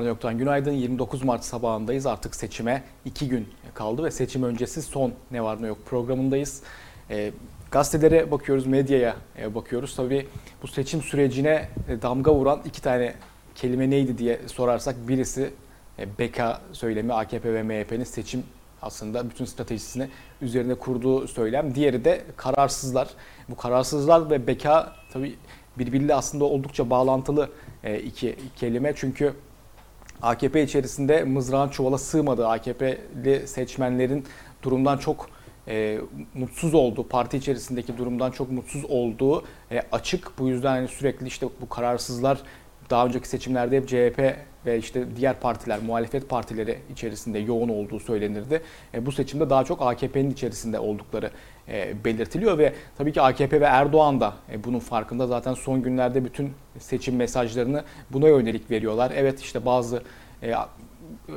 var yoktan günaydın. 29 Mart sabahındayız. Artık seçime 2 gün kaldı ve seçim öncesi son ne var ne yok programındayız. E, gazetelere bakıyoruz, medyaya e, bakıyoruz. Tabii bu seçim sürecine e, damga vuran iki tane kelime neydi diye sorarsak birisi e, beka söylemi AKP ve MHP'nin seçim aslında bütün stratejisini üzerine kurduğu söylem. Diğeri de kararsızlar. Bu kararsızlar ve beka tabii birbiriyle aslında oldukça bağlantılı e, iki kelime. Çünkü AKP içerisinde mızrağın çuvala sığmadığı AKP'li seçmenlerin durumdan çok e, mutsuz olduğu, parti içerisindeki durumdan çok mutsuz olduğu e, açık. Bu yüzden hani sürekli işte bu kararsızlar daha önceki seçimlerde hep CHP ve işte diğer partiler, muhalefet partileri içerisinde yoğun olduğu söylenirdi. E, bu seçimde daha çok AKP'nin içerisinde oldukları e, belirtiliyor ve tabii ki AKP ve Erdoğan da e, bunun farkında. Zaten son günlerde bütün seçim mesajlarını buna yönelik veriyorlar. Evet işte bazı e,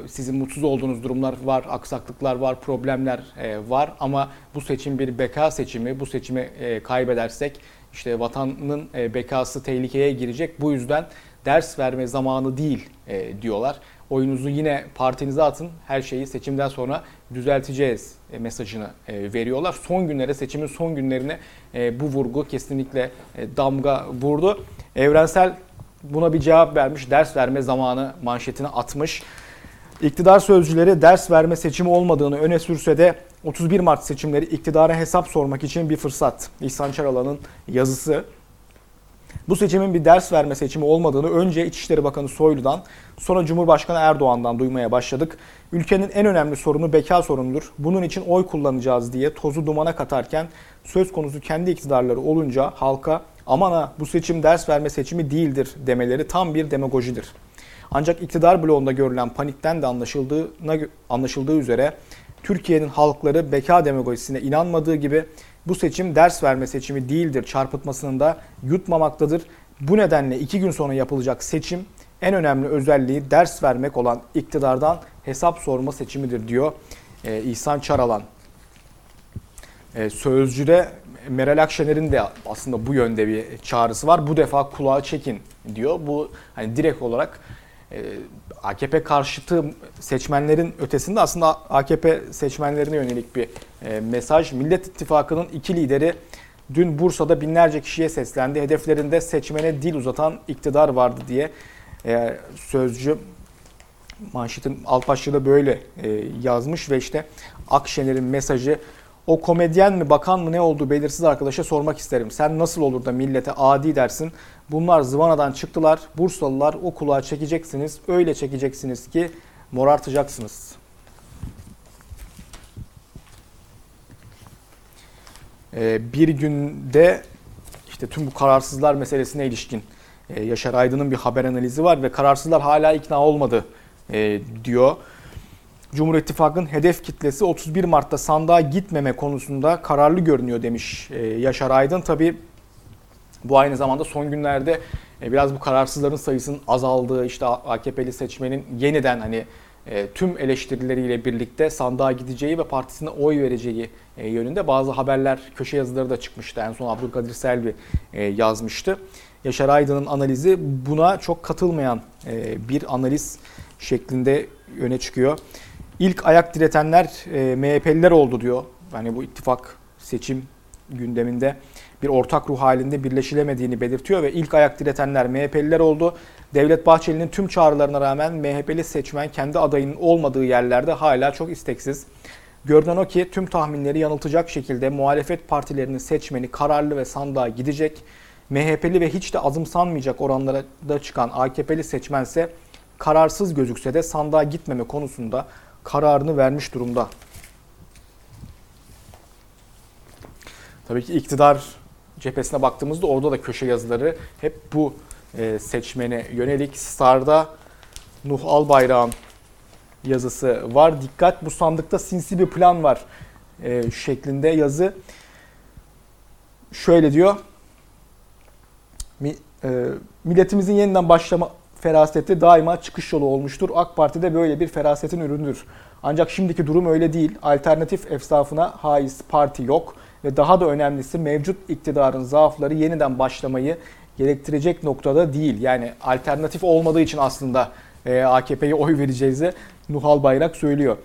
sizin mutsuz olduğunuz durumlar var, aksaklıklar var, problemler e, var ama bu seçim bir beka seçimi. Bu seçimi e, kaybedersek işte vatanın e, bekası tehlikeye girecek. Bu yüzden ders verme zamanı değil e, diyorlar. Oyunuzu yine partinize atın. Her şeyi seçimden sonra düzelteceğiz e, mesajını e, veriyorlar. Son günlere, seçimin son günlerine e, bu vurgu kesinlikle e, damga vurdu. Evrensel buna bir cevap vermiş. Ders verme zamanı manşetini atmış. İktidar sözcüleri ders verme seçimi olmadığını öne sürse de 31 Mart seçimleri iktidara hesap sormak için bir fırsat. İhsan Çaralan'ın yazısı. Bu seçimin bir ders verme seçimi olmadığını önce İçişleri Bakanı Soylu'dan sonra Cumhurbaşkanı Erdoğan'dan duymaya başladık. Ülkenin en önemli sorunu beka sorunudur. Bunun için oy kullanacağız diye tozu dumana katarken söz konusu kendi iktidarları olunca halka aman ha bu seçim ders verme seçimi değildir demeleri tam bir demagojidir. Ancak iktidar bloğunda görülen panikten de anlaşıldığına, anlaşıldığı üzere Türkiye'nin halkları beka demagojisine inanmadığı gibi bu seçim ders verme seçimi değildir çarpıtmasını da yutmamaktadır. Bu nedenle iki gün sonra yapılacak seçim en önemli özelliği ders vermek olan iktidardan hesap sorma seçimidir diyor ee, İhsan Çaralan. Ee, Sözcü'de Meral Akşener'in de aslında bu yönde bir çağrısı var. Bu defa kulağı çekin diyor. Bu hani direkt olarak e, AKP karşıtı seçmenlerin ötesinde aslında AKP seçmenlerine yönelik bir e, mesaj. Millet İttifakı'nın iki lideri dün Bursa'da binlerce kişiye seslendi. Hedeflerinde seçmene dil uzatan iktidar vardı diye e, sözcü manşetin alt başlığı da böyle yazmış ve işte Akşener'in mesajı o komedyen mi bakan mı ne olduğu belirsiz arkadaşa sormak isterim. Sen nasıl olur da millete adi dersin? Bunlar zıvanadan çıktılar. Bursalılar o kulağa çekeceksiniz. Öyle çekeceksiniz ki morartacaksınız. Ee, bir günde işte tüm bu kararsızlar meselesine ilişkin e, Yaşar Aydın'ın bir haber analizi var ve kararsızlar hala ikna olmadı e, diyor. Cumhur İttifakı'nın hedef kitlesi 31 Mart'ta sandığa gitmeme konusunda kararlı görünüyor demiş e, Yaşar Aydın. Tabi bu aynı zamanda son günlerde e, biraz bu kararsızların sayısının azaldığı, işte AKP'li seçmenin yeniden hani e, tüm eleştirileriyle birlikte sandığa gideceği ve partisine oy vereceği yönünde bazı haberler, köşe yazıları da çıkmıştı. En son Abdülkadir Selvi yazmıştı. Yaşar Aydın'ın analizi buna çok katılmayan bir analiz şeklinde öne çıkıyor. İlk ayak diretenler e, MHP'liler oldu diyor. Yani bu ittifak seçim gündeminde bir ortak ruh halinde birleşilemediğini belirtiyor ve ilk ayak diretenler MHP'liler oldu. Devlet Bahçeli'nin tüm çağrılarına rağmen MHP'li seçmen kendi adayının olmadığı yerlerde hala çok isteksiz. Görünen o ki tüm tahminleri yanıltacak şekilde muhalefet partilerinin seçmeni kararlı ve sandığa gidecek. MHP'li ve hiç de azımsanmayacak oranlara da çıkan AKP'li seçmense kararsız gözükse de sandığa gitmeme konusunda kararını vermiş durumda. Tabii ki iktidar cephesine baktığımızda orada da köşe yazıları hep bu e, seçmene yönelik. Star'da Nuh Albayrak'ın yazısı var. Dikkat bu sandıkta sinsi bir plan var e, şeklinde yazı. Şöyle diyor. E, milletimizin yeniden başlama feraseti daima çıkış yolu olmuştur. AK Parti de böyle bir ferasetin ürünüdür. Ancak şimdiki durum öyle değil. Alternatif efsafına haiz parti yok ve daha da önemlisi mevcut iktidarın zaafları yeniden başlamayı gerektirecek noktada değil. Yani alternatif olmadığı için aslında e, AKP'ye oy vereceğize Nuhal Bayrak söylüyor.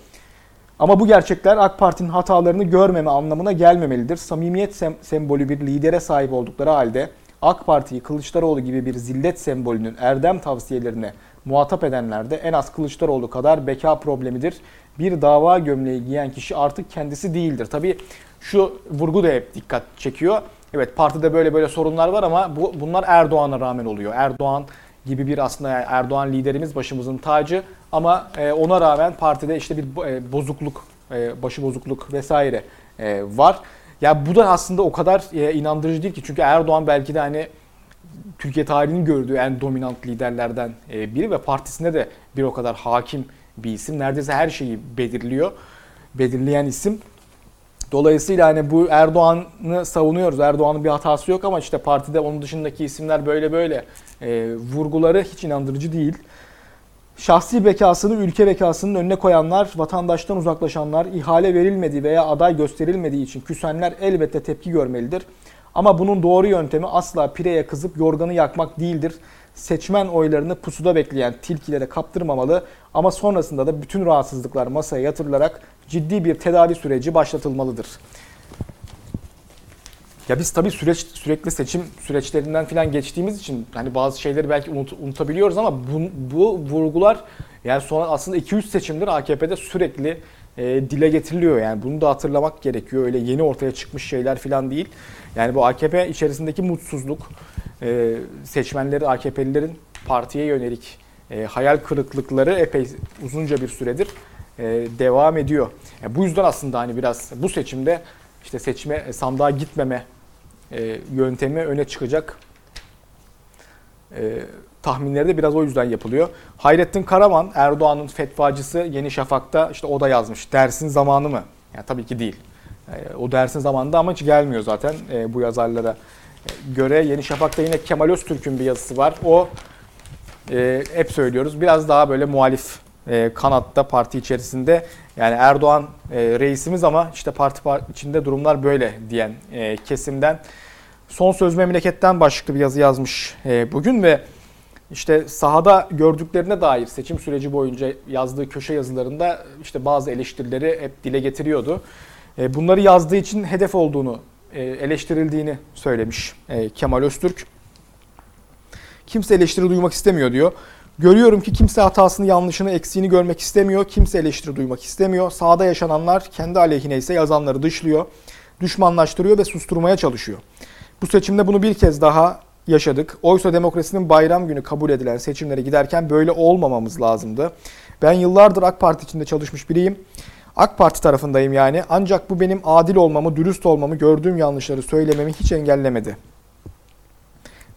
Ama bu gerçekler AK Parti'nin hatalarını görmeme anlamına gelmemelidir. Samimiyet sem- sembolü bir lidere sahip oldukları halde AK Parti'yi Kılıçdaroğlu gibi bir zillet sembolünün erdem tavsiyelerine muhatap edenler de en az Kılıçdaroğlu kadar beka problemidir. Bir dava gömleği giyen kişi artık kendisi değildir. Tabii şu vurgu da hep dikkat çekiyor. Evet partide böyle böyle sorunlar var ama bu bunlar Erdoğan'a rağmen oluyor. Erdoğan gibi bir aslında Erdoğan liderimiz başımızın tacı ama e, ona rağmen partide işte bir e, bozukluk, e, başı bozukluk vesaire e, var. Ya bu da aslında o kadar e, inandırıcı değil ki çünkü Erdoğan belki de hani Türkiye tarihinin gördüğü en dominant liderlerden e, biri ve partisine de bir o kadar hakim bir isim. Neredeyse her şeyi belirliyor. Belirleyen isim. Dolayısıyla hani bu Erdoğan'ı savunuyoruz. Erdoğan'ın bir hatası yok ama işte partide onun dışındaki isimler böyle böyle e, vurguları hiç inandırıcı değil. Şahsi bekasını ülke bekasının önüne koyanlar, vatandaştan uzaklaşanlar, ihale verilmediği veya aday gösterilmediği için küsenler elbette tepki görmelidir. Ama bunun doğru yöntemi asla pireye kızıp yorganı yakmak değildir. Seçmen oylarını pusuda bekleyen tilkilere kaptırmamalı ama sonrasında da bütün rahatsızlıklar masaya yatırılarak ciddi bir tedavi süreci başlatılmalıdır. Ya biz tabii süreç sürekli seçim süreçlerinden falan geçtiğimiz için hani bazı şeyleri belki unut, unutabiliyoruz ama bu, bu vurgular yani sonra aslında 2-3 seçimdir AKP'de sürekli e, dile getiriliyor. Yani bunu da hatırlamak gerekiyor. Öyle yeni ortaya çıkmış şeyler falan değil. Yani bu AKP içerisindeki mutsuzluk, e, seçmenleri, AKP'lilerin partiye yönelik e, hayal kırıklıkları epey uzunca bir süredir e, devam ediyor. Yani bu yüzden aslında hani biraz bu seçimde işte seçime sandığa gitmeme e, yöntemi öne çıkacak e, tahminleri de biraz o yüzden yapılıyor. Hayrettin Karaman, Erdoğan'ın fetvacısı Yeni Şafak'ta işte o da yazmış. Dersin zamanı mı? Yani tabii ki değil. E, o dersin zamanında ama hiç gelmiyor zaten e, bu yazarlara göre. Yeni Şafak'ta yine Kemal Öztürk'ün bir yazısı var. O e, hep söylüyoruz biraz daha böyle muhalif e, kanatta parti içerisinde yani Erdoğan e, reisimiz ama işte parti par- içinde durumlar böyle diyen e, kesimden son söz memleketten başlıklı bir yazı yazmış bugün ve işte sahada gördüklerine dair seçim süreci boyunca yazdığı köşe yazılarında işte bazı eleştirileri hep dile getiriyordu. Bunları yazdığı için hedef olduğunu, eleştirildiğini söylemiş Kemal Öztürk. Kimse eleştiri duymak istemiyor diyor. Görüyorum ki kimse hatasını, yanlışını, eksiğini görmek istemiyor. Kimse eleştiri duymak istemiyor. Sahada yaşananlar kendi aleyhine ise yazanları dışlıyor, düşmanlaştırıyor ve susturmaya çalışıyor. Bu seçimde bunu bir kez daha yaşadık. Oysa demokrasinin bayram günü kabul edilen seçimlere giderken böyle olmamamız lazımdı. Ben yıllardır AK Parti içinde çalışmış biriyim. AK Parti tarafındayım yani. Ancak bu benim adil olmamı, dürüst olmamı, gördüğüm yanlışları söylememi hiç engellemedi.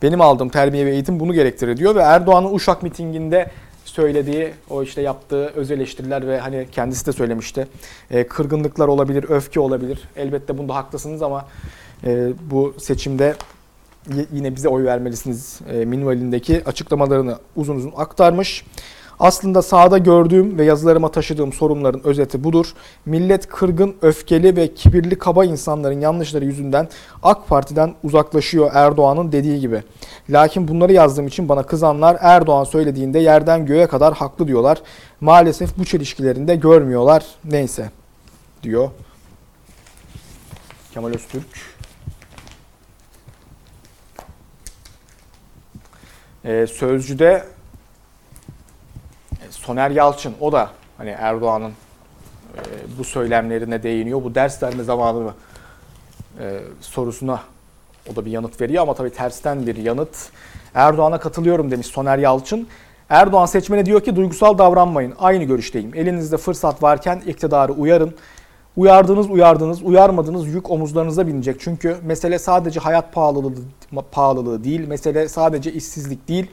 Benim aldığım terbiye ve eğitim bunu gerektirir diyor ve Erdoğan'ın Uşak mitinginde söylediği o işte yaptığı öz eleştiriler ve hani kendisi de söylemişti. E, kırgınlıklar olabilir, öfke olabilir. Elbette bunda haklısınız ama e, bu seçimde yine bize oy vermelisiniz e, minvalindeki açıklamalarını uzun uzun aktarmış. Aslında sahada gördüğüm ve yazılarıma taşıdığım sorunların özeti budur. Millet kırgın, öfkeli ve kibirli kaba insanların yanlışları yüzünden AK Parti'den uzaklaşıyor Erdoğan'ın dediği gibi. Lakin bunları yazdığım için bana kızanlar Erdoğan söylediğinde yerden göğe kadar haklı diyorlar. Maalesef bu çelişkilerinde görmüyorlar. Neyse diyor Kemal Öztürk. Ee, Sözcü'de Soner Yalçın o da hani Erdoğan'ın e, bu söylemlerine değiniyor. Bu ders verme zamanı mı e, sorusuna o da bir yanıt veriyor ama tabii tersten bir yanıt. Erdoğan'a katılıyorum demiş Soner Yalçın. Erdoğan seçmene diyor ki duygusal davranmayın. Aynı görüşteyim. Elinizde fırsat varken iktidarı uyarın. Uyardınız uyardınız, uyarmadınız yük omuzlarınıza binecek. Çünkü mesele sadece hayat pahalılığı, pahalılığı değil, mesele sadece işsizlik değil.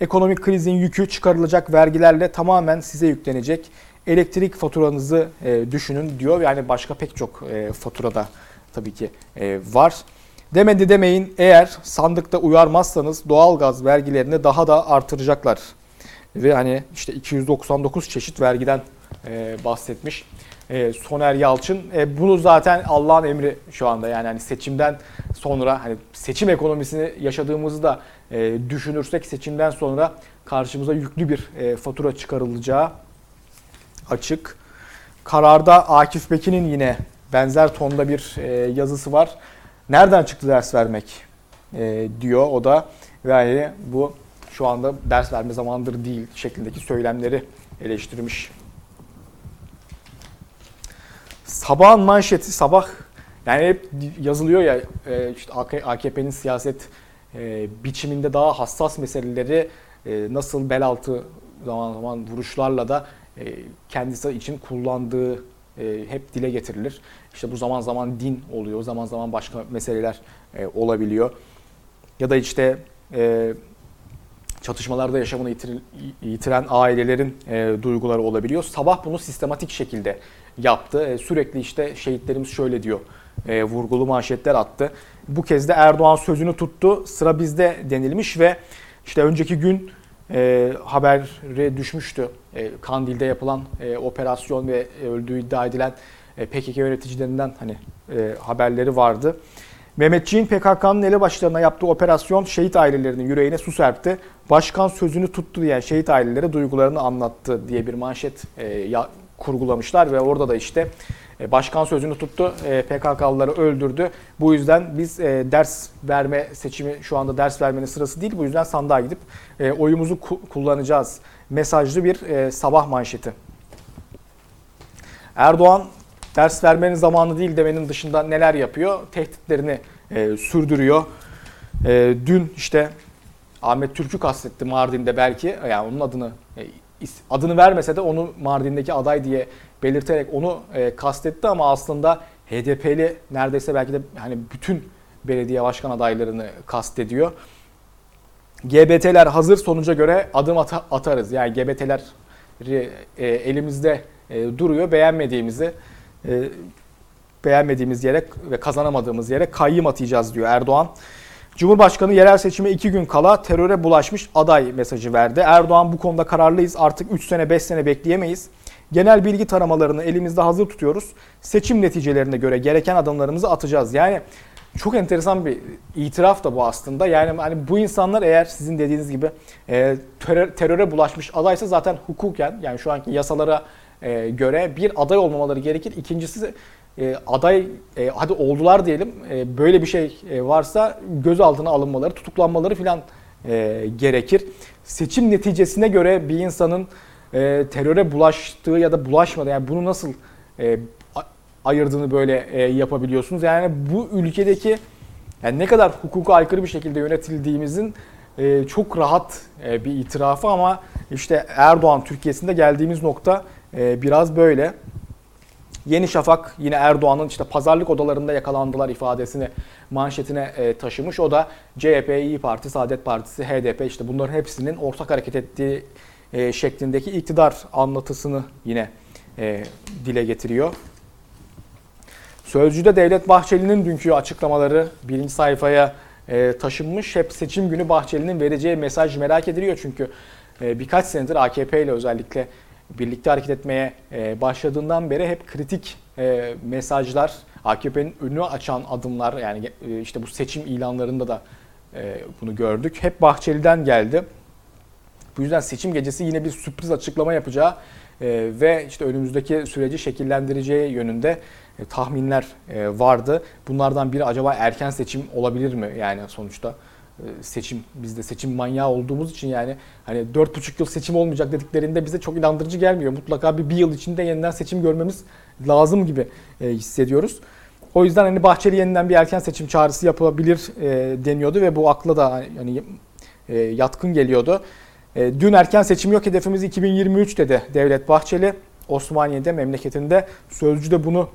Ekonomik krizin yükü çıkarılacak vergilerle tamamen size yüklenecek. Elektrik faturanızı e, düşünün diyor. Yani başka pek çok e, faturada tabii ki e, var. Demedi demeyin eğer sandıkta uyarmazsanız doğalgaz vergilerini daha da artıracaklar. Ve hani işte 299 çeşit vergiden e, bahsetmiş. e, Soner Yalçın. E, bunu zaten Allah'ın emri şu anda yani hani seçimden sonra hani seçim ekonomisini yaşadığımızı da e, düşünürsek seçimden sonra karşımıza yüklü bir e, fatura çıkarılacağı açık. Kararda Akif Bekin'in yine benzer tonda bir e, yazısı var. Nereden çıktı ders vermek e, diyor o da. Yani bu şu anda ders verme zamandır değil şeklindeki söylemleri eleştirmiş. Sabahın manşeti sabah yani hep yazılıyor ya e, işte AKP'nin siyaset e, biçiminde daha hassas meseleleri e, nasıl bel altı zaman zaman vuruşlarla da kendisi için kullandığı hep dile getirilir. İşte bu zaman zaman din oluyor, zaman zaman başka meseleler olabiliyor. Ya da işte çatışmalarda yaşamını yitiren ailelerin duyguları olabiliyor. Sabah bunu sistematik şekilde yaptı. E, sürekli işte şehitlerimiz şöyle diyor e, vurgulu manşetler attı. Bu kez de Erdoğan sözünü tuttu. Sıra bizde denilmiş ve işte önceki gün e, habere düşmüştü. E, Kandil'de yapılan e, operasyon ve öldüğü iddia edilen e, PKK yöneticilerinden hani e, haberleri vardı. Mehmetçiğin PKK'nın ele başlarına yaptığı operasyon şehit ailelerinin yüreğine su serpti. Başkan sözünü tuttu diyen şehit ailelere duygularını anlattı diye bir manşet e, ya, kurgulamışlar ve orada da işte başkan sözünü tuttu, e, PKK'lıları öldürdü. Bu yüzden biz e, ders verme seçimi şu anda ders vermenin sırası değil. Bu yüzden sandığa gidip oyumuzu kullanacağız. Mesajlı bir sabah manşeti. Erdoğan ders vermenin zamanı değil demenin dışında neler yapıyor? Tehditlerini sürdürüyor. Dün işte Ahmet Türk'ü kastetti Mardin'de belki. Yani onun adını adını vermese de onu Mardin'deki aday diye belirterek onu e, kastetti ama aslında HDP'li neredeyse belki de hani bütün belediye başkan adaylarını kastediyor. GBT'ler hazır sonuca göre adım at atarız. Yani GBT'ler e, elimizde e, duruyor. Beğenmediğimizi e, beğenmediğimiz yere ve kazanamadığımız yere kayyım atacağız diyor Erdoğan. Cumhurbaşkanı yerel seçime 2 gün kala teröre bulaşmış aday mesajı verdi. Erdoğan bu konuda kararlıyız artık 3 sene 5 sene bekleyemeyiz. Genel bilgi taramalarını elimizde hazır tutuyoruz. Seçim neticelerine göre gereken adımlarımızı atacağız. Yani çok enteresan bir itiraf da bu aslında. Yani hani bu insanlar eğer sizin dediğiniz gibi e, terör, teröre bulaşmış adaysa zaten hukuken yani şu anki yasalara e, göre bir aday olmamaları gerekir. İkincisi e, aday e, hadi oldular diyelim e, böyle bir şey e, varsa gözaltına alınmaları, tutuklanmaları filan e, gerekir. Seçim neticesine göre bir insanın e, teröre bulaştığı ya da bulaşmadı yani bunu nasıl e, ayırdığını böyle e, yapabiliyorsunuz. Yani bu ülkedeki yani ne kadar hukuka aykırı bir şekilde yönetildiğimizin e, çok rahat e, bir itirafı ama işte Erdoğan Türkiye'sinde geldiğimiz nokta e, biraz böyle. Yeni Şafak yine Erdoğan'ın işte pazarlık odalarında yakalandılar ifadesini manşetine e, taşımış. O da CHP, İyi Parti, Saadet Partisi, HDP işte bunların hepsinin ortak hareket ettiği e, şeklindeki iktidar anlatısını yine e, dile getiriyor. Sözcüde Devlet Bahçeli'nin dünkü açıklamaları birinci sayfaya e, taşınmış. Hep seçim günü Bahçeli'nin vereceği mesaj merak ediliyor çünkü e, birkaç senedir AKP ile özellikle birlikte hareket etmeye e, başladığından beri hep kritik e, mesajlar, AKP'nin önünü açan adımlar yani e, işte bu seçim ilanlarında da bunu gördük. Hep Bahçeli'den geldi. Bu yüzden seçim gecesi yine bir sürpriz açıklama yapacağı ve işte önümüzdeki süreci şekillendireceği yönünde tahminler vardı. Bunlardan biri acaba erken seçim olabilir mi yani sonuçta? E, seçim bizde seçim manyağı olduğumuz için yani hani 4,5 yıl seçim olmayacak dediklerinde bize çok inandırıcı gelmiyor. Mutlaka bir, bir yıl içinde yeniden seçim görmemiz lazım gibi e, hissediyoruz. O yüzden hani Bahçeli yeniden bir erken seçim çağrısı yapılabilir e, deniyordu ve bu akla da hani e, yatkın geliyordu. E, dün erken seçim yok hedefimiz 2023 dedi Devlet Bahçeli. Osmaniye'de memleketinde Sözcü bunu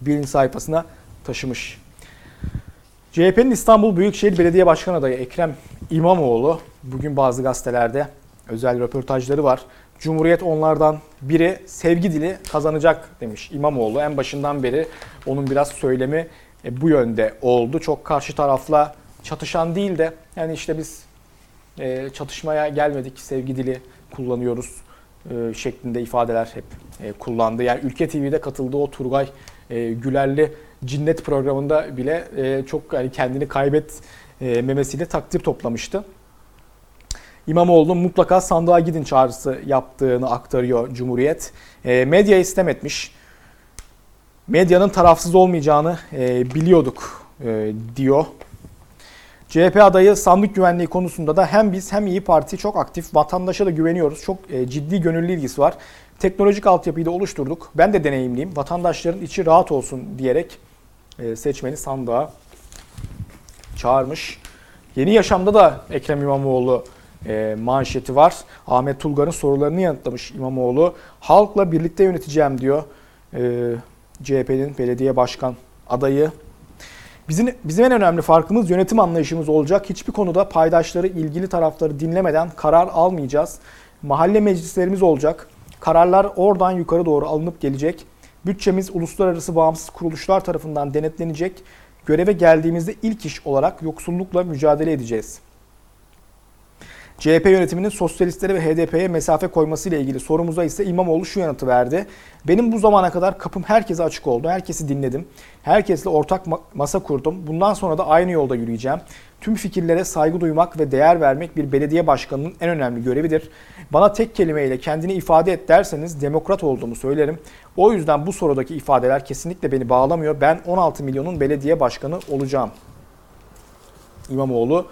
birinci sayfasına taşımış. CHP'nin İstanbul Büyükşehir Belediye Başkan adayı Ekrem İmamoğlu bugün bazı gazetelerde özel röportajları var. Cumhuriyet onlardan biri sevgi dili kazanacak demiş İmamoğlu. En başından beri onun biraz söylemi e, bu yönde oldu. Çok karşı tarafla çatışan değil de yani işte biz e, çatışmaya gelmedik sevgi dili kullanıyoruz e, şeklinde ifadeler hep e, kullandı. Yani Ülke TV'de katıldığı o Turgay e, Gülerli Cinnet programında bile e, çok yani kendini kaybetmemesiyle takdir toplamıştı. İmamoğlu'nun mutlaka sandığa gidin çağrısı yaptığını aktarıyor Cumhuriyet. E, medya istem etmiş. Medyanın tarafsız olmayacağını e, biliyorduk e, diyor. CHP adayı sandık güvenliği konusunda da hem biz hem İyi Parti çok aktif. Vatandaşa da güveniyoruz. Çok e, ciddi gönüllü ilgisi var. Teknolojik altyapıyı da oluşturduk. Ben de deneyimliyim. Vatandaşların içi rahat olsun diyerek e, seçmeni sandığa çağırmış. Yeni Yaşam'da da Ekrem İmamoğlu e, manşeti var. Ahmet Tulgar'ın sorularını yanıtlamış İmamoğlu. Halkla birlikte yöneteceğim diyor e, CHP'nin belediye başkan adayı. Bizim, bizim en önemli farkımız yönetim anlayışımız olacak. Hiçbir konuda paydaşları, ilgili tarafları dinlemeden karar almayacağız. Mahalle meclislerimiz olacak. Kararlar oradan yukarı doğru alınıp gelecek. Bütçemiz uluslararası bağımsız kuruluşlar tarafından denetlenecek. Göreve geldiğimizde ilk iş olarak yoksullukla mücadele edeceğiz. CHP yönetiminin sosyalistlere ve HDP'ye mesafe koyması ile ilgili sorumuza ise İmamoğlu şu yanıtı verdi. Benim bu zamana kadar kapım herkese açık oldu. Herkesi dinledim. Herkesle ortak masa kurdum. Bundan sonra da aynı yolda yürüyeceğim. Tüm fikirlere saygı duymak ve değer vermek bir belediye başkanının en önemli görevidir. Bana tek kelimeyle kendini ifade et derseniz demokrat olduğumu söylerim. O yüzden bu sorudaki ifadeler kesinlikle beni bağlamıyor. Ben 16 milyonun belediye başkanı olacağım. İmamoğlu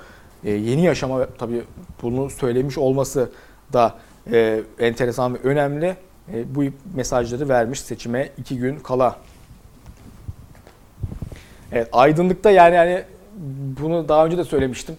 e, yeni yaşama tabii bunu söylemiş olması da e, enteresan ve önemli. E, bu mesajları vermiş seçime iki gün kala. Evet, aydınlıkta yani yani bunu daha önce de söylemiştim.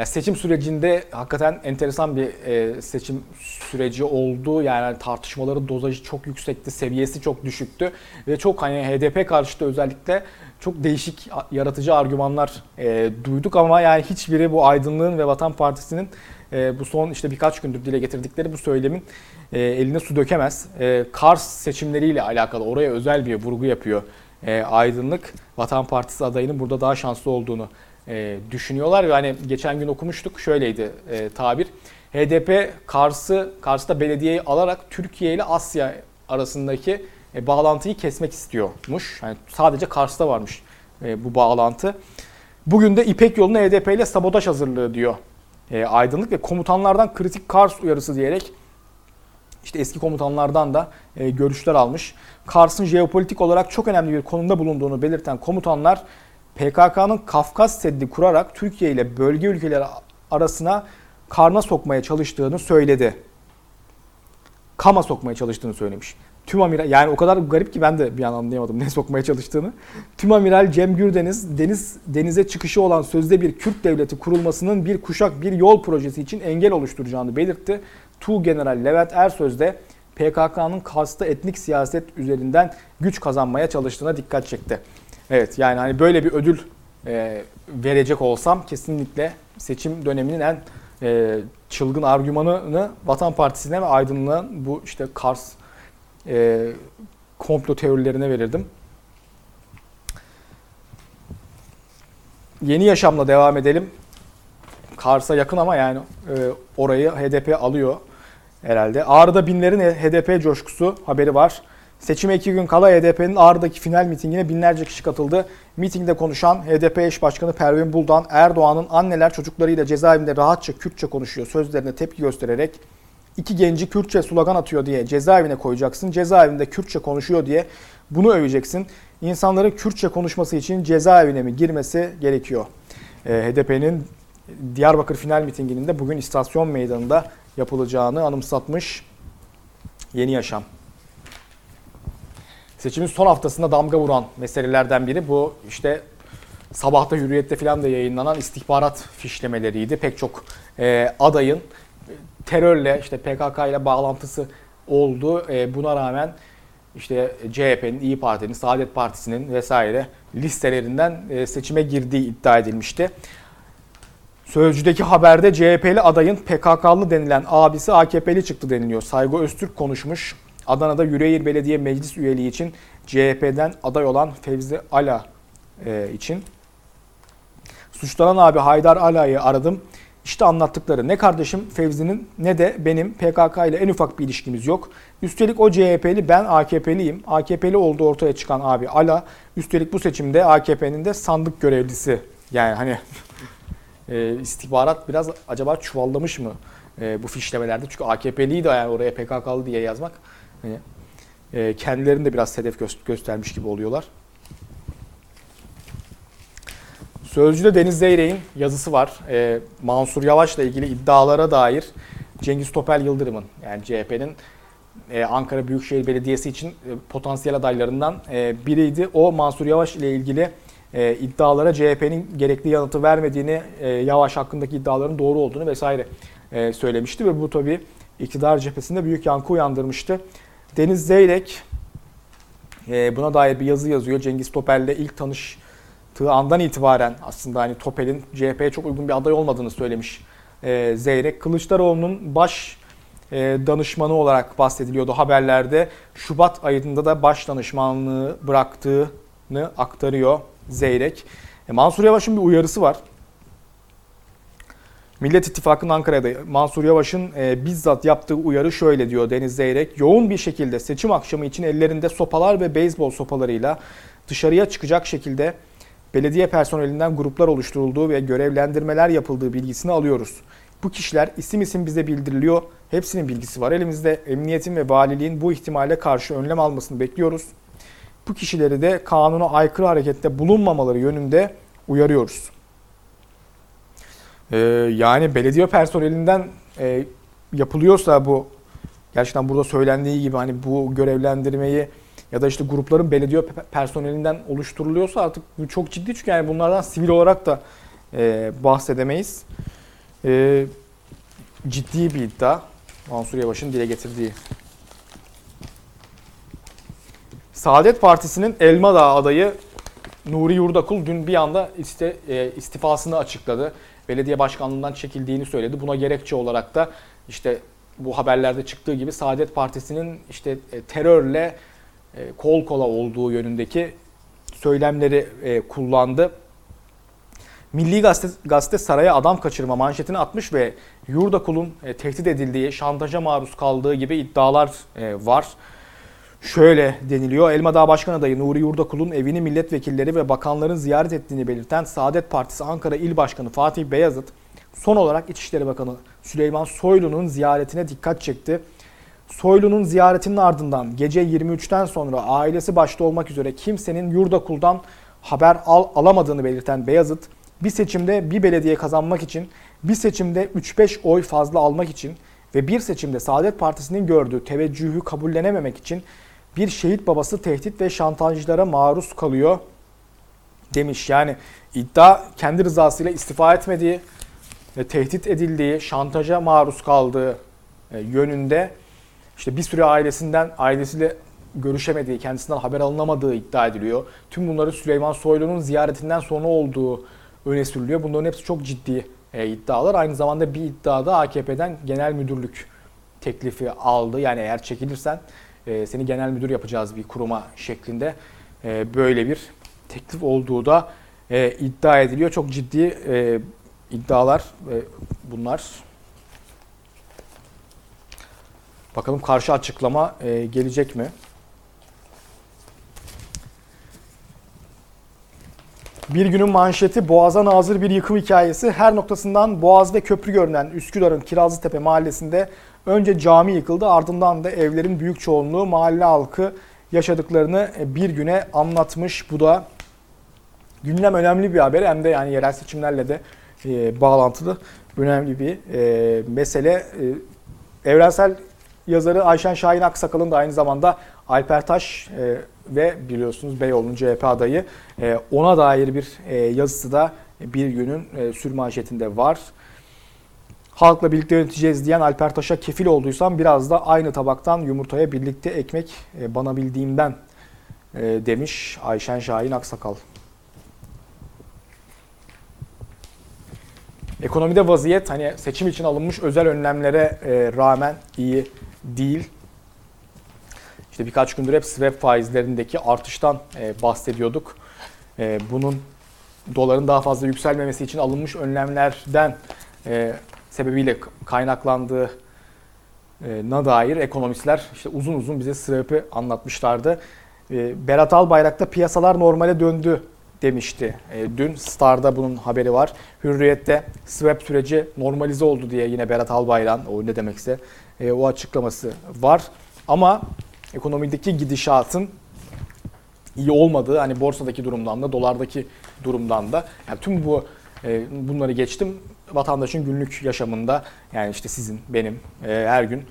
Yani seçim sürecinde hakikaten enteresan bir e, seçim süreci oldu. Yani tartışmaların dozajı çok yüksekti, seviyesi çok düşüktü ve çok hani HDP karşıtı özellikle çok değişik yaratıcı argümanlar e, duyduk ama yani hiçbiri bu aydınlığın ve Vatan Partisi'nin e, bu son işte birkaç gündür dile getirdikleri bu söylemin e, eline su dökemez. E, Kars seçimleriyle alakalı oraya özel bir vurgu yapıyor e, aydınlık. Vatan Partisi adayının burada daha şanslı olduğunu e, düşünüyorlar ve hani geçen gün okumuştuk şöyleydi e, tabir. HDP Kars'ı Kars'ta belediyeyi alarak Türkiye ile Asya arasındaki e, bağlantıyı kesmek istiyormuş. Yani sadece Kars'ta varmış e, bu bağlantı. Bugün de İpek yolunu HDP ile sabotaj hazırlığı diyor e, aydınlık ve komutanlardan kritik Kars uyarısı diyerek işte eski komutanlardan da e, görüşler almış. Kars'ın jeopolitik olarak çok önemli bir konumda bulunduğunu belirten komutanlar PKK'nın Kafkas Seddi kurarak Türkiye ile bölge ülkeleri arasına karna sokmaya çalıştığını söyledi. Kama sokmaya çalıştığını söylemiş. Tüm amiral yani o kadar garip ki ben de bir an anlayamadım ne sokmaya çalıştığını. Tüm amiral Cem Gürdeniz deniz denize çıkışı olan sözde bir Kürt devleti kurulmasının bir kuşak bir yol projesi için engel oluşturacağını belirtti. Tu General Levent Ersöz de PKK'nın kastı etnik siyaset üzerinden güç kazanmaya çalıştığına dikkat çekti. Evet yani hani böyle bir ödül e, verecek olsam kesinlikle seçim döneminin en e, çılgın argümanını Vatan Partisi'ne ve Aydınlığa bu işte Kars e, komplo teorilerine verirdim. Yeni yaşamla devam edelim. Kars'a yakın ama yani e, orayı HDP alıyor herhalde. Ağrı'da binlerin HDP coşkusu haberi var. Seçime iki gün kala HDP'nin Ağrı'daki final mitingine binlerce kişi katıldı. Mitingde konuşan HDP eş başkanı Pervin Buldan, Erdoğan'ın anneler çocuklarıyla cezaevinde rahatça Kürtçe konuşuyor sözlerine tepki göstererek iki genci Kürtçe slogan atıyor diye cezaevine koyacaksın. Cezaevinde Kürtçe konuşuyor diye bunu öveceksin. İnsanların Kürtçe konuşması için cezaevine mi girmesi gerekiyor? E, HDP'nin Diyarbakır final mitinginin de bugün istasyon meydanında yapılacağını anımsatmış Yeni Yaşam. Seçimin son haftasında damga vuran meselelerden biri bu işte sabahta Hürriyet'te falan da yayınlanan istihbarat fişlemeleriydi. Pek çok e, adayın terörle işte PKK ile bağlantısı oldu. E, buna rağmen işte CHP'nin, İyi Parti'nin, Saadet Partisi'nin vesaire listelerinden e, seçime girdiği iddia edilmişti. Sözcüdeki haberde CHP'li adayın PKK'lı denilen abisi AKP'li çıktı deniliyor. Saygı Öztürk konuşmuş. Adana'da Yüreğir Belediye Meclis üyeliği için CHP'den aday olan Fevzi Ala e, için. Suçlanan abi Haydar Ala'yı aradım. İşte anlattıkları ne kardeşim Fevzi'nin ne de benim PKK ile en ufak bir ilişkimiz yok. Üstelik o CHP'li ben AKP'liyim. AKP'li olduğu ortaya çıkan abi Ala. Üstelik bu seçimde AKP'nin de sandık görevlisi. Yani hani e, istihbarat biraz acaba çuvallamış mı e, bu fişlemelerde? Çünkü AKP'liydi yani oraya PKK'lı diye yazmak. Hani, e, kendilerini de biraz hedef gö- göstermiş gibi oluyorlar. Sözcüde Deniz Zeyrek'in yazısı var. Ee, Mansur Yavaş'la ilgili iddialara dair Cengiz Topel Yıldırım'ın yani CHP'nin e, Ankara Büyükşehir Belediyesi için e, potansiyel adaylarından e, biriydi. O Mansur Yavaş ile ilgili e, iddialara CHP'nin gerekli yanıtı vermediğini, e, Yavaş hakkındaki iddiaların doğru olduğunu vesaire e, söylemişti ve bu tabii iktidar cephesinde büyük yankı uyandırmıştı. Deniz Zeyrek e, buna dair bir yazı yazıyor. Cengiz Topel'le ilk tanıştığı andan itibaren aslında hani Topel'in CHP'ye çok uygun bir aday olmadığını söylemiş e, Zeyrek. Kılıçdaroğlu'nun baş e, danışmanı olarak bahsediliyordu haberlerde. Şubat ayında da baş danışmanlığı bıraktığını aktarıyor Zeyrek. Mansur Yavaş'ın bir uyarısı var. Millet İttifakı'nın Ankara'da Mansur Yavaş'ın e, bizzat yaptığı uyarı şöyle diyor Deniz Zeyrek. Yoğun bir şekilde seçim akşamı için ellerinde sopalar ve beyzbol sopalarıyla dışarıya çıkacak şekilde belediye personelinden gruplar oluşturulduğu ve görevlendirmeler yapıldığı bilgisini alıyoruz. Bu kişiler isim isim bize bildiriliyor. Hepsinin bilgisi var elimizde. Emniyetin ve valiliğin bu ihtimale karşı önlem almasını bekliyoruz. Bu kişileri de kanuna aykırı harekette bulunmamaları yönünde uyarıyoruz. Ee, yani belediye personelinden e, yapılıyorsa bu gerçekten burada söylendiği gibi hani bu görevlendirmeyi ya da işte grupların belediye personelinden oluşturuluyorsa artık bu çok ciddi çünkü yani bunlardan sivil olarak da e, bahsedemeyiz. E, ciddi bir iddia Mansur Yavaş'ın dile getirdiği. Saadet Partisi'nin Elmadağ adayı Nuri Yurdakul dün bir anda iste, e, istifasını açıkladı. Belediye başkanlığından çekildiğini söyledi. Buna gerekçe olarak da işte bu haberlerde çıktığı gibi Saadet Partisi'nin işte e, terörle e, kol kola olduğu yönündeki söylemleri e, kullandı. Milli Gazete, Gazete Saray'a adam kaçırma manşetini atmış ve Yurdakul'un tehdit edildiği, şantaja maruz kaldığı gibi iddialar var. Şöyle deniliyor. Elmadağ Başkan Adayı Nuri Yurdakul'un evini milletvekilleri ve bakanların ziyaret ettiğini belirten Saadet Partisi Ankara İl Başkanı Fatih Beyazıt son olarak İçişleri Bakanı Süleyman Soylu'nun ziyaretine dikkat çekti. Soylu'nun ziyaretinin ardından gece 23'ten sonra ailesi başta olmak üzere kimsenin Yurdakul'dan haber al alamadığını belirten Beyazıt, bir seçimde bir belediye kazanmak için, bir seçimde 3-5 oy fazla almak için ve bir seçimde Saadet Partisi'nin gördüğü teveccühü kabullenememek için bir şehit babası tehdit ve şantajlara maruz kalıyor demiş. Yani iddia kendi rızasıyla istifa etmediği, ve tehdit edildiği, şantaja maruz kaldığı e, yönünde işte bir süre ailesinden ailesiyle görüşemediği, kendisinden haber alınamadığı iddia ediliyor. Tüm bunları Süleyman Soylu'nun ziyaretinden sonra olduğu öne sürülüyor. Bunların hepsi çok ciddi e, iddialar. Aynı zamanda bir iddiada AKP'den genel müdürlük teklifi aldı. Yani eğer çekilirsen e, seni genel müdür yapacağız bir kuruma şeklinde e, böyle bir teklif olduğu da e, iddia ediliyor. Çok ciddi iddialar bunlar. Bakalım karşı açıklama gelecek mi? Bir günün manşeti Boğaz'a nazır bir yıkım hikayesi. Her noktasından Boğaz ve köprü görünen Üsküdar'ın Kirazlıtepe mahallesinde önce cami yıkıldı ardından da evlerin büyük çoğunluğu mahalle halkı yaşadıklarını bir güne anlatmış. Bu da gündem önemli bir haber hem de yani yerel seçimlerle de e, bağlantılı önemli bir e, mesele. E, evrensel yazarı Ayşen Şahin Aksakal'ın da aynı zamanda Alper Taş e, ve biliyorsunuz Beyoğlu'nun CHP adayı e, ona dair bir e, yazısı da bir günün e, sürmanşetinde var. Halkla birlikte yöneteceğiz diyen Alper Taş'a kefil olduysam biraz da aynı tabaktan yumurtaya birlikte ekmek e, bana bildiğimden e, demiş Ayşen Şahin Aksakal. Ekonomide vaziyet hani seçim için alınmış özel önlemlere e, rağmen iyi değil. İşte birkaç gündür hep swap faizlerindeki artıştan bahsediyorduk. Bunun doların daha fazla yükselmemesi için alınmış önlemlerden sebebiyle kaynaklandığı na dair ekonomistler işte uzun uzun bize sebebi anlatmışlardı. E, Berat Albayrak da piyasalar normale döndü demişti. E, dün Star'da bunun haberi var. Hürriyet'te swap süreci normalize oldu diye yine Berat Albayrak'ın o ne demekse e, o açıklaması var. Ama ekonomideki gidişatın iyi olmadığı hani borsadaki durumdan da dolardaki durumdan da yani tüm bu e, bunları geçtim vatandaşın günlük yaşamında yani işte sizin benim e, her gün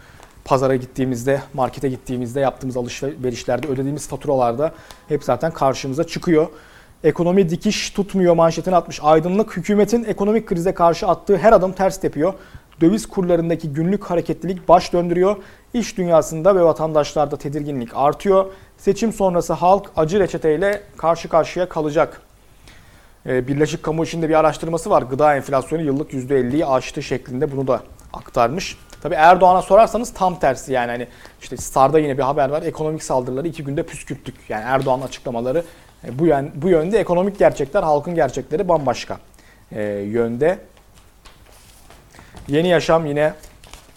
pazara gittiğimizde markete gittiğimizde yaptığımız alışverişlerde ödediğimiz faturalarda hep zaten karşımıza çıkıyor. Ekonomi dikiş tutmuyor manşetini atmış. Aydınlık hükümetin ekonomik krize karşı attığı her adım ters tepiyor. Döviz kurlarındaki günlük hareketlilik baş döndürüyor. İş dünyasında ve vatandaşlarda tedirginlik artıyor. Seçim sonrası halk acı reçeteyle karşı karşıya kalacak. Ee, Birleşik Kamu içinde bir araştırması var. Gıda enflasyonu yıllık %50'yi aştı şeklinde bunu da aktarmış. Tabi Erdoğan'a sorarsanız tam tersi yani hani işte Star'da yine bir haber var. Ekonomik saldırıları iki günde püskürttük. Yani Erdoğan'ın açıklamaları e, bu, yön, bu yönde ekonomik gerçekler, halkın gerçekleri bambaşka e, yönde. Yeni Yaşam yine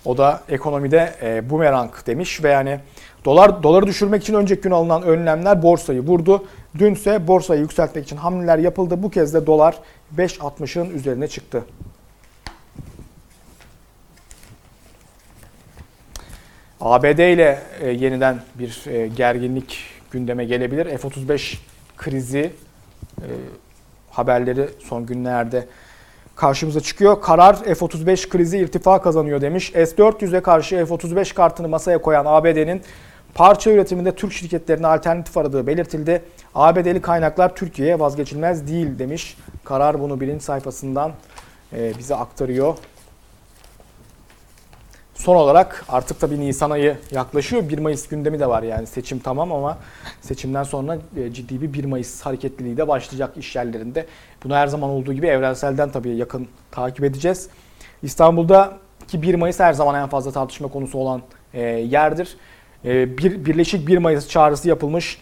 o da ekonomide e, bumerang demiş ve yani dolar doları düşürmek için önceki gün alınan önlemler borsayı vurdu. Dünse borsayı yükseltmek için hamleler yapıldı. Bu kez de dolar 5.60'ın üzerine çıktı. ABD ile e, yeniden bir e, gerginlik gündeme gelebilir. F-35 krizi e, haberleri son günlerde karşımıza çıkıyor. Karar F-35 krizi irtifa kazanıyor demiş. S-400'e karşı F-35 kartını masaya koyan ABD'nin parça üretiminde Türk şirketlerine alternatif aradığı belirtildi. ABD'li kaynaklar Türkiye'ye vazgeçilmez değil demiş. Karar bunu birinci sayfasından e, bize aktarıyor. Son olarak artık tabii Nisan ayı yaklaşıyor. 1 Mayıs gündemi de var yani seçim tamam ama seçimden sonra e, ciddi bir 1 Mayıs hareketliliği de başlayacak iş yerlerinde. Bunu her zaman olduğu gibi evrenselden tabii yakın takip edeceğiz. İstanbul'da ki 1 Mayıs her zaman en fazla tartışma konusu olan e, yerdir. E, bir, Birleşik 1 Mayıs çağrısı yapılmış.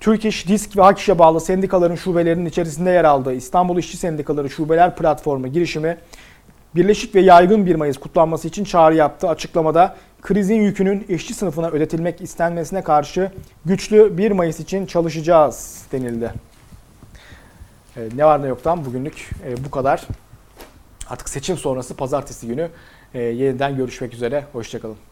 Türk Disk ve Akiş'e bağlı sendikaların şubelerinin içerisinde yer aldığı İstanbul İşçi Sendikaları Şubeler Platformu girişimi birleşik ve yaygın 1 Mayıs kutlanması için çağrı yaptı. Açıklamada krizin yükünün işçi sınıfına ödetilmek istenmesine karşı güçlü 1 Mayıs için çalışacağız denildi. Ee, ne var ne yoktan bugünlük e, bu kadar. Artık seçim sonrası pazartesi günü e, yeniden görüşmek üzere. Hoşçakalın.